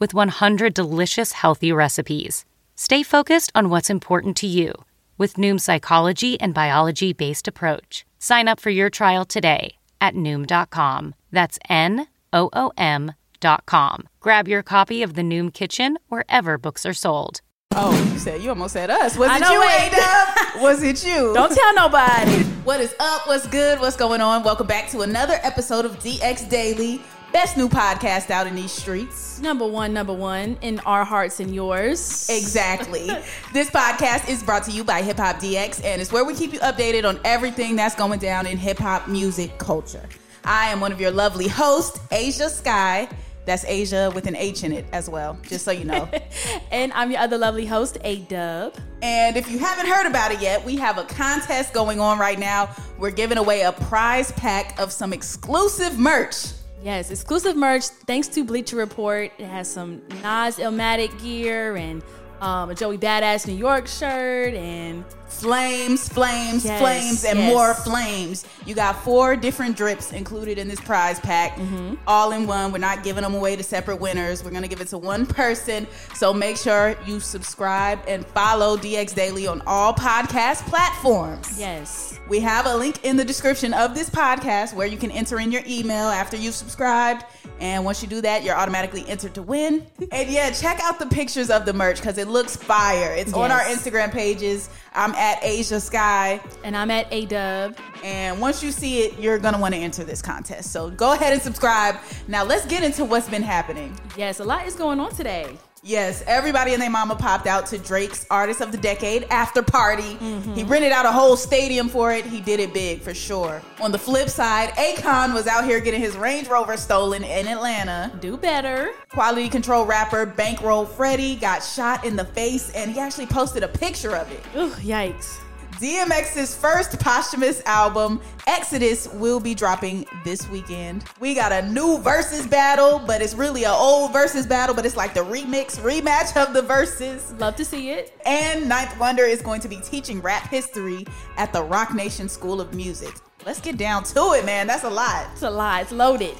with 100 delicious healthy recipes. Stay focused on what's important to you with Noom's psychology and biology based approach. Sign up for your trial today at Noom.com. That's N O O M.com. Grab your copy of The Noom Kitchen wherever books are sold. Oh, you said you almost said us. Was I it know you, it. A-Dub? Was it you? Don't tell nobody. What is up? What's good? What's going on? Welcome back to another episode of DX Daily, best new podcast out in these streets. number one, number one in our hearts and yours. Exactly. this podcast is brought to you by Hip Hop DX, and it's where we keep you updated on everything that's going down in hip hop music culture. I am one of your lovely hosts, Ashia Skye. That's Asia with an H in it as well, just so you know. And I'm your other lovely host, A Dub. And if you haven't heard about it yet, we have a contest going on right now. We're giving away a prize pack of some exclusive merch. Yes, exclusive merch thanks to Bleacher Report. It has some Nas Illmatic gear and um, a Joey Badass New York shirt and Flames, flames, Yes, flames, and yes. more flames. You got four different drips included in this prize pack, Mm-hmm. all in one. We're not giving them away to separate winners. We're going to give it to one person. So make sure you subscribe and follow DX Daily on all podcast platforms. yes. We have a link in the description of this podcast where you can enter in your email after you've subscribed. And once you do that, you're automatically entered to win. and yeah, check out the pictures of the merch because it looks fire. It's on our Instagram pages. I'm at Ashia Skye. And I'm at A Dub. And once you see it, you're going to want to enter this contest. So go ahead and subscribe. Now let's get into what's been happening. Yes, a lot is going on today. Yes, everybody and their mama popped out to Drake's Artist of the Decade after party. Mm-hmm. He rented out a whole stadium for it. He did it big for sure. On the flip side, Akon was out here getting his Range Rover stolen in Atlanta. Do better. Quality Control rapper Bankroll Freddie got shot in the face and he actually posted a picture of it. Ugh, yikes. DMX's first posthumous album, Exodus, will be dropping this weekend. We got a new Verzuz battle, but it's really an old Verzuz battle, but it's like the remix, rematch of the Verzuz. Love to see it. And Ninth Wonder is going to be teaching rap history at the Roc Nation School of Music. Let's get down to it, man. That's a lot. It's a lot. It's loaded.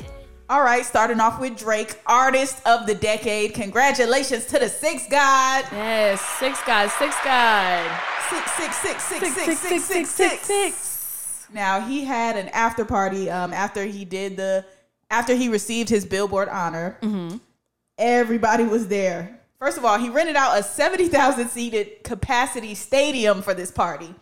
All right, starting off with Drake, Artist of the Decade. Congratulations to the Six God. Yes, six God, six God. Six, six, six, six, Six, six, six, six, six, six. Now he had an after party um, after he did the after he received his Billboard honor. Everybody was there. First of all, he rented out a seventy thousand seated capacity stadium for this party.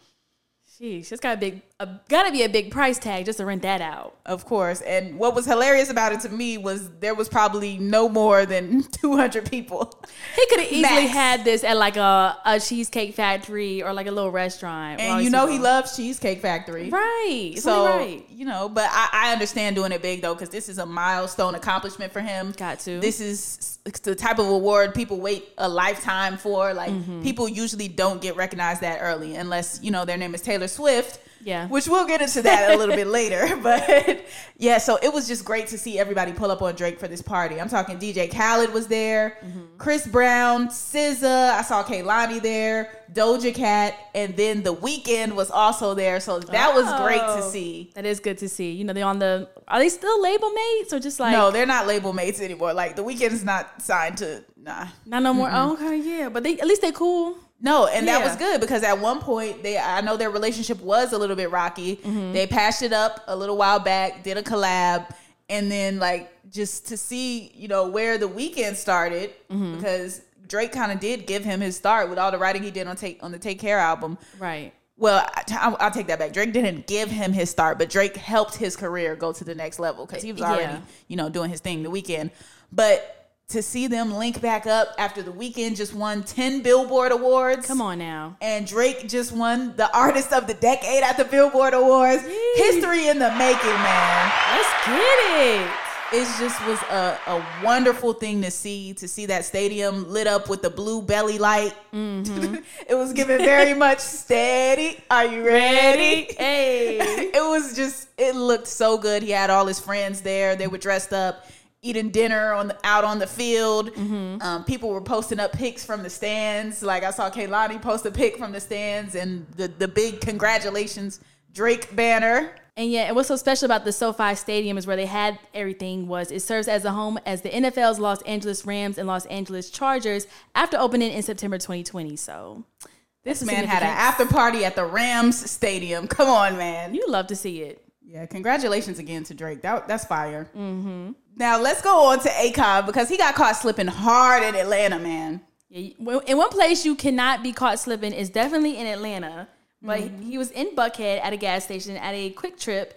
Sheesh, it's got a big, a, gotta be a big price tag just to rent that out. Of course, and what was hilarious about it to me was there was probably no more than two hundred people. He could have easily had this at like a, a cheesecake factory or like a little restaurant. And you know he loves Cheesecake Factory. right. So right. you know, but I, I understand doing it big though because this is a milestone accomplishment for him. Got to. This is the type of award people wait a lifetime for. Like Mm-hmm. people usually don't get recognized that early unless you know their name is Taylor Swift. Yeah. Which we'll get into that a little bit later. But yeah, so it was just great to see everybody pull up on Drake for this party. I'm talking DJ Khaled was there, Mm-hmm. Chris Brown, SZA, I saw Kehlani there, Doja Cat, and then The Weeknd was also there. So that was great to Oh. see. That is good to see. You know, they're on the. Are they still label mates or just like no, they're not label mates anymore. Like The Weeknd is not signed to nah. not no more? Oh, okay, yeah, but they at least they cool. No, and that Yeah. was good because at one point they I know their relationship was a little bit rocky. Mm-hmm. They patched it up a little while back, did a collab, and then like just to see, you know, where the Weeknd started Mm-hmm. because Drake kind of did give him his start with all the writing he did on take on the Take Care album. Right. Well, I, will take that back. Drake didn't give him his start, but Drake helped his career go to the next level because he was already, Yeah. you know, doing his thing the Weeknd. But to see them link back up after the Weeknd just won 10 Billboard Awards. Come on now. And Drake just won the Artist of the Decade at the Billboard Awards. History in the making, man. Let's get it. It just was a, a wonderful thing to see, to see that stadium lit up with the blue belly light. Mm-hmm. it was giving very much steady. Are you ready? Hey. it was just it looked so good. He had all his friends there. They were dressed up, eating dinner on the out on the field. Um, people were posting up pics from the stands. Like I saw Kehlani post a pic from the stands and the the big congratulations Drake banner. And yeah, and what's so special about the SoFi Stadium is where they had everything was it serves as a home as the NFL's Los Angeles Rams and Los Angeles Chargers after opening in September 2020. So This man had an after party at the Rams stadium. Come on, man. you love to see it. Yeah, congratulations again to Drake. That that's fire. Mm-hmm. Now let's go on to Akon because he got caught slipping hard in Atlanta, man. Yeah, in one place you cannot be caught slipping is definitely in Atlanta. But he- he was in Buckhead at a gas station at a QuikTrip,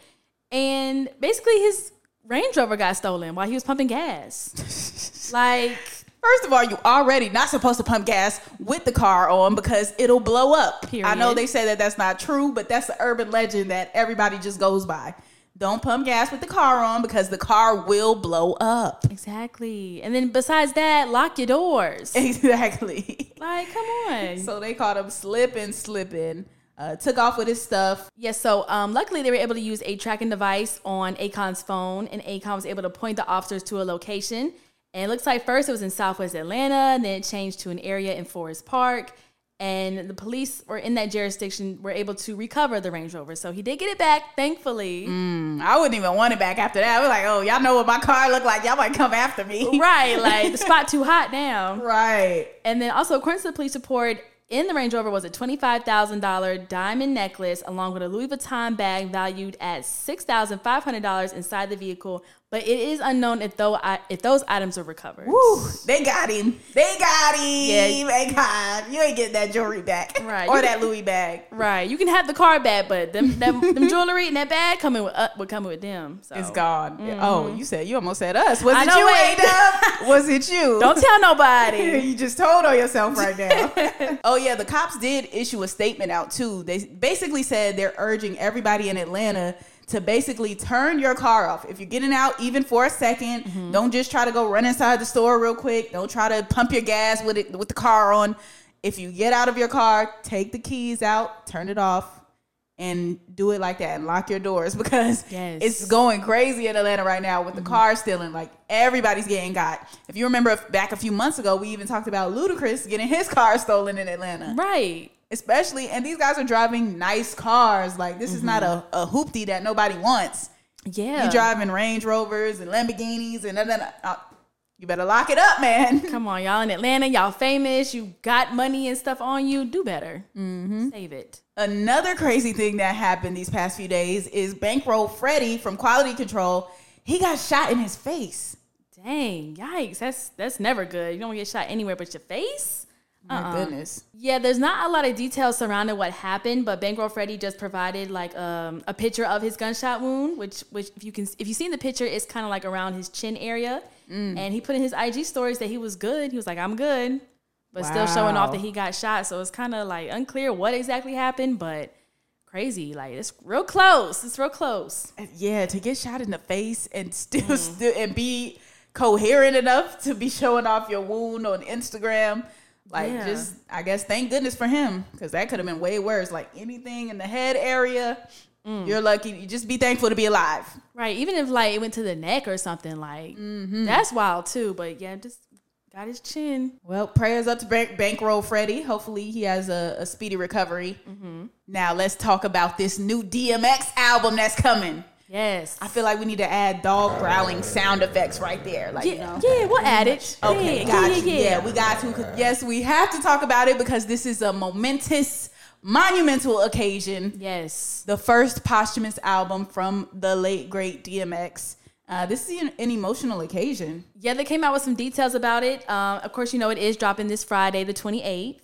and basically his Range Rover got stolen while he was pumping gas. like, First of all, you already not supposed to pump gas with the car on because it'll blow up. I know they say that that's not true, but that's the urban legend that everybody just goes by. Don't pump gas with the car on because the car will blow up. exactly. And then besides that, lock your doors. Exactly. like, come on. So they caught him slipping, slipping. Uh, took off with his stuff. Yes, so um, luckily they were able to use a tracking device on Akon's phone, and Akon was able to point the officers to a location. And it looks like first it was in Southwest Atlanta, and then it changed to an area in Forest Park. And the police were in that jurisdiction were able to recover the Range Rover. So he did get it back, thankfully. Mm, I wouldn't even want it back after that. I was like, oh, y'all know what my car looked like. Y'all might come after me. Right, like the spot too hot now. Right. And then also, according to the police report, in the Range Rover was a $25,000 diamond necklace along with a Louis Vuitton bag valued at $6,500 inside the vehicle. But it is unknown if, though, if those items were recovered. Whew, they got him. They got him. Yeah. They got You ain't getting that jewelry back. Right. Or You- that Louis bag. Right. You can have the car back, but them, them, them jewelry and that bag coming with, uh, would come with them. So. It's gone. Oh, you said you almost said us. Was I it know, you. A-Dub? Was it you? Don't tell nobody. you just told on yourself right now. oh yeah, the cops did issue a statement out too. They basically said they're urging everybody in Atlanta to basically turn your car off. If you're getting out even for a 2nd mm-hmm. don't just try to go run inside the store real quick. Don't try to pump your gas with it with the car on. If you get out of your car, take the keys out, turn it off. And do it like that and lock your doors because Yes. it's going crazy in Atlanta right now with the mm-hmm. car stealing. Like everybody's getting got. If you remember back a few months ago, we even talked about Ludacris getting his car stolen in Atlanta. Right. Especially, and these guys are driving nice cars. Like this is not a, a hoopty that nobody wants. Yeah. You driving Range Rovers and Lamborghinis and then uh, you better lock it up, man. Come on, y'all in Atlanta, y'all famous, you got money and stuff on you. Do better. Mm-hmm. Save it. Another crazy thing that happened these past few days is Bankroll Freddie from Quality Control. He got shot in his face. Dang, yikes. That's that's never good. You don't get shot anywhere but your face. My uh-uh. goodness. Yeah, there's not a lot of details surrounding what happened, but Bankroll Freddie just provided like um, a picture of his gunshot wound, which which if you can if you've seen the picture, it's kind of like around his chin area. Mm. And he put in his IG stories that he was good. He was like, I'm good, but still showing off that he got shot. So it's kind of like unclear what exactly happened, but crazy. Like it's real close. It's real close. Uh, yeah, to get shot in the face and still, mm. still and be coherent enough to be showing off your wound on Instagram. Like, Yeah. just I guess thank goodness for him because that could have been way worse. Like anything in the head area, mm. you're lucky. You just be thankful to be alive. Right. Even if like it went to the neck or something, like mm-hmm. that's wild too. But yeah, just got his chin. Well, prayers up to Bank- Bankroll Freddie. Hopefully, he has a, a speedy recovery. Mm-hmm. Now, let's talk about this new DMX album that's coming. Yes. I feel like we need to add dog growling sound effects right there. Like, you yeah, know. yeah, we'll add it. Okay, yeah, got yeah, you. yeah, Yeah, we got to. Yes, we have to talk about it because this is a momentous, monumental occasion. Yes. The first posthumous album from the late great DMX. Uh, this is an, an emotional occasion. Yeah, they came out with some details about it. Um, of course, you know it is dropping this Friday, the 28th.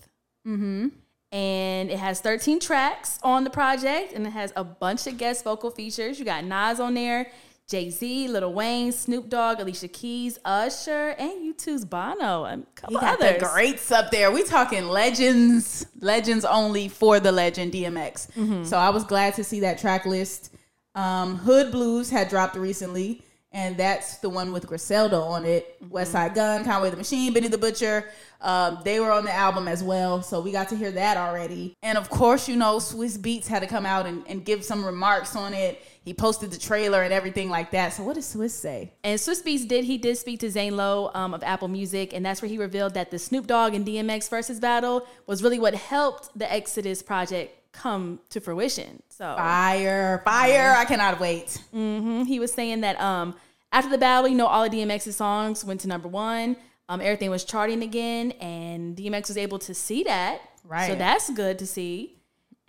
Mm-hmm. And it has 13 tracks on the project, and it has a bunch of guest vocal features. You got Nas on there, Jay Z, Lil Wayne, Snoop Dogg, Alicia Keys, Usher, and U2's Bono. And a couple You got others. the greats up there. We talking legends, legends only for the legend DMX. Mm-hmm. So I was glad to see that track list. Um, Hood Blues had dropped recently, and that's the one with Griselda on it. Mm-hmm. Westside Gunn, Conway the Machine, Benny the Butcher. Um, they were on the album as well, so we got to hear that already. And of course, you know, Swizz Beatz had to come out and, and give some remarks on it. He posted the trailer and everything like that. So what did Swiss say? And Swizz Beatz did he did speak to Zane Lowe um, of Apple Music, and that's where he revealed that the Snoop Dogg and DMX Verzuz battle was really what helped the Exodus project come to fruition. So Fire, fire! I cannot wait. he was saying that um, after the battle, you know, all of DMX's songs went to number one. Um, everything was charting again, and DMX was able to see that. Right. So that's good to see.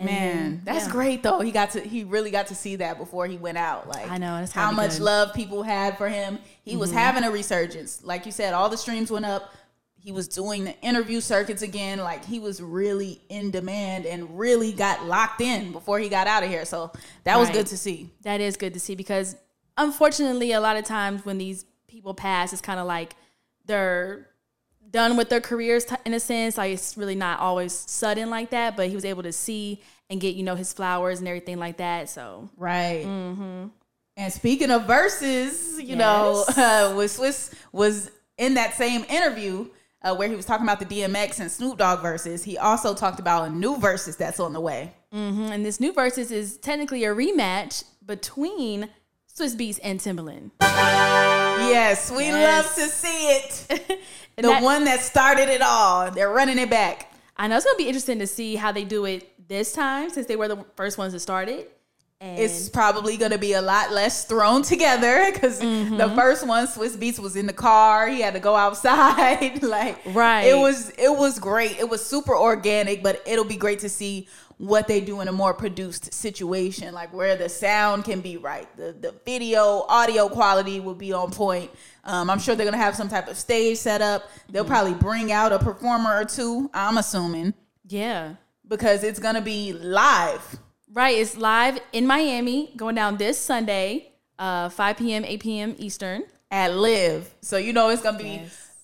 And Man, then- that's yeah. great though. He got to he really got to see that before he went out. Like I know, how much good. Mm-hmm. love people had for him. He was having a resurgence. Like you said, all the streams went up. He was doing the interview circuits again. Like he was really in demand and really got locked in before he got out of here. So that was good to see. That is good to see because unfortunately, a lot of times when these people pass, it's kind of like they're done with their careers in a sense. Like it's really not always sudden like that, but he was able to see and get, you know, his flowers and everything like that. So Right. And speaking of Verzuz, you know, Yes. uh, was Swizz was in that same interview uh, where he was talking about the DMX and Snoop Dogg Verzuz. He also talked about a new Verzuz that's on the way. Mhm. and this new Verzuz is technically a rematch between Swizz Beatz and Timbaland. Yes, we Yes. love to see it. the that- one that started it all. They're running it back. I know it's gonna be interesting to see how they do it this time since they were the first ones that started. And It's probably going to be a lot less thrown together because Mm-hmm. the first one, Swizz Beatz, was in the car. He had to go outside. like, Right. It was it was great. It was super organic, but it'll be great to see what they do in a more produced situation, like where the sound can be right, the the video, audio quality will be on point. Um, I'm sure they're gonna have some type of stage set up. They'll Mm-hmm. probably bring out a performer or two. I'm assuming yeah. because it's gonna be live. Right, it's live in Miami, going down this Sunday, uh, 5 p.m., 8 p.m. Eastern. at Live. So you know it's gonna be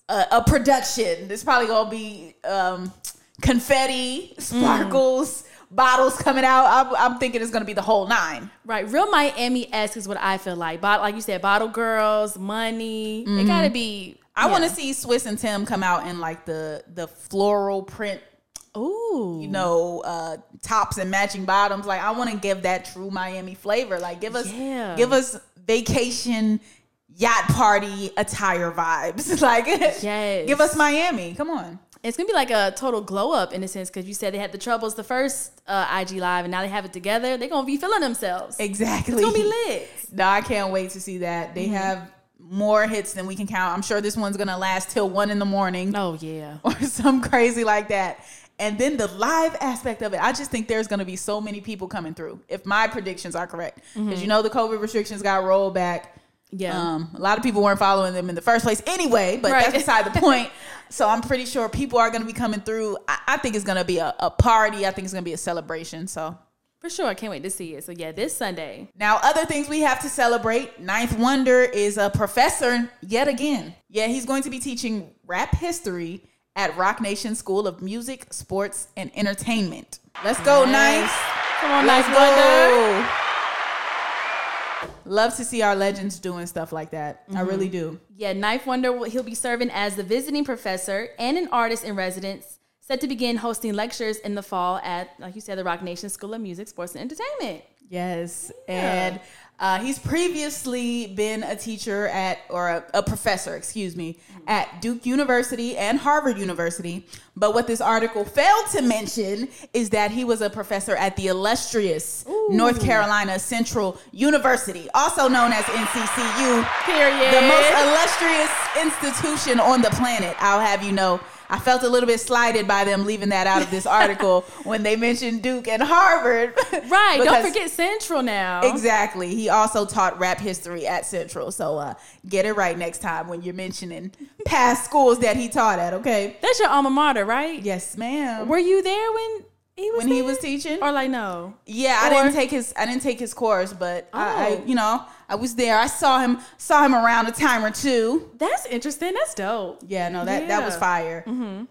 a, a production. There's probably gonna be um, confetti, sparkles, bottles coming out. I'm, I'm thinking it's gonna be the whole nine. Right, real Miami esque is what I feel like. Bot- like you said, bottle girls, money. It gotta be. I want to see Swizz and Tim come out in like the the floral print, Ooh, you know, uh, tops and matching bottoms. Like I want to give that true Miami flavor. Like give us Yeah. give us vacation yacht party attire vibes. like Yes. give us Miami. Come on. it's gonna be like a total glow up in a sense because you said they had the troubles the first uh, IG live, and now they have it together. They're gonna be feeling themselves. Exactly. It's gonna be lit. No, I can't wait to see that. They have more hits than we can count. I'm sure this one's gonna last till one in the morning Oh yeah. or some crazy like that. And then the live aspect of it, I just think there's gonna be so many people coming through. If my predictions are correct, because you know the COVID restrictions got rolled back. Yeah. Um, a lot of people weren't following them in the first place anyway, but Right. that's beside the point. So I'm pretty sure people are gonna be coming through. I, I think it's gonna be a, a party. I think it's gonna be a celebration. So For sure, I can't wait to see it. So yeah, this Sunday. Now, other things we have to celebrate. Ninth Wonder is a professor yet again. Yeah, he's going to be teaching rap history at Roc Nation School of Music, Sports, and Entertainment. Let's go, Ninth. Come on, Let's go. Love to see our legends doing stuff like that. I mm-hmm. really do. Yeah, Ninth Wonder, he'll be serving as the visiting professor and an artist in residence, set to begin hosting lectures in the fall at, like you said, the Roc Nation School of Music, Sports, and Entertainment. Yes, and uh, he's previously been a teacher at, or a, a professor, excuse me, at Duke University and Harvard University. But what this article failed to mention is that he was a professor at the illustrious North Carolina Central University, also known as NCCU, Period. the most illustrious institution on the planet. I'll have you know. I felt a little bit slighted by them leaving that out of this article when they mentioned Duke and Harvard. Right. Don't forget Central now. Exactly. He also taught rap history at Central. So uh, get it right next time when you're mentioning past schools that he taught at, okay? That's your alma mater, right? Yes, ma'am. Were you there when he when he was teaching? Or like no? Yeah, I didn't take his I didn't take his course, but I, I Oh. you know, I was there. I saw him saw him around a time or two. That's interesting. That's dope. Yeah, no, that that was Yeah. fire.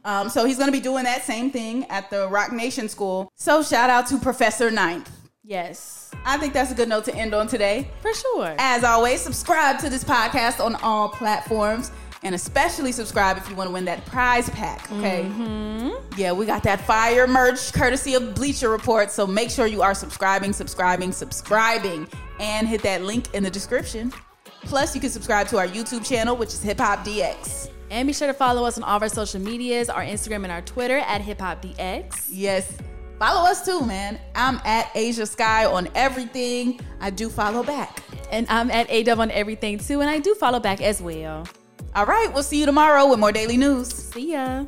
Um, so he's gonna be doing that same thing at the Roc Nation School. So shout out to Professor Ninth. Yes, I think that's a good note to end on today. for sure. As always, subscribe to this podcast on all platforms. And especially subscribe if you want to win that prize pack, okay? Mm-hmm. Yeah, we got that fire merch courtesy of Bleacher Report. So make sure you are subscribing, subscribing, subscribing, and hit that link in the description. Plus, you can subscribe to our YouTube channel, which is Hip Hop DX. And be sure to follow us on all of our social medias, our Instagram and our Twitter at Hip Hop DX. Yes, follow us too, man. I'm at Ashia Skye on everything. I do follow back. And I'm at AW on everything too, and I do follow back as well. All right, we'll see you tomorrow with more daily news. See ya.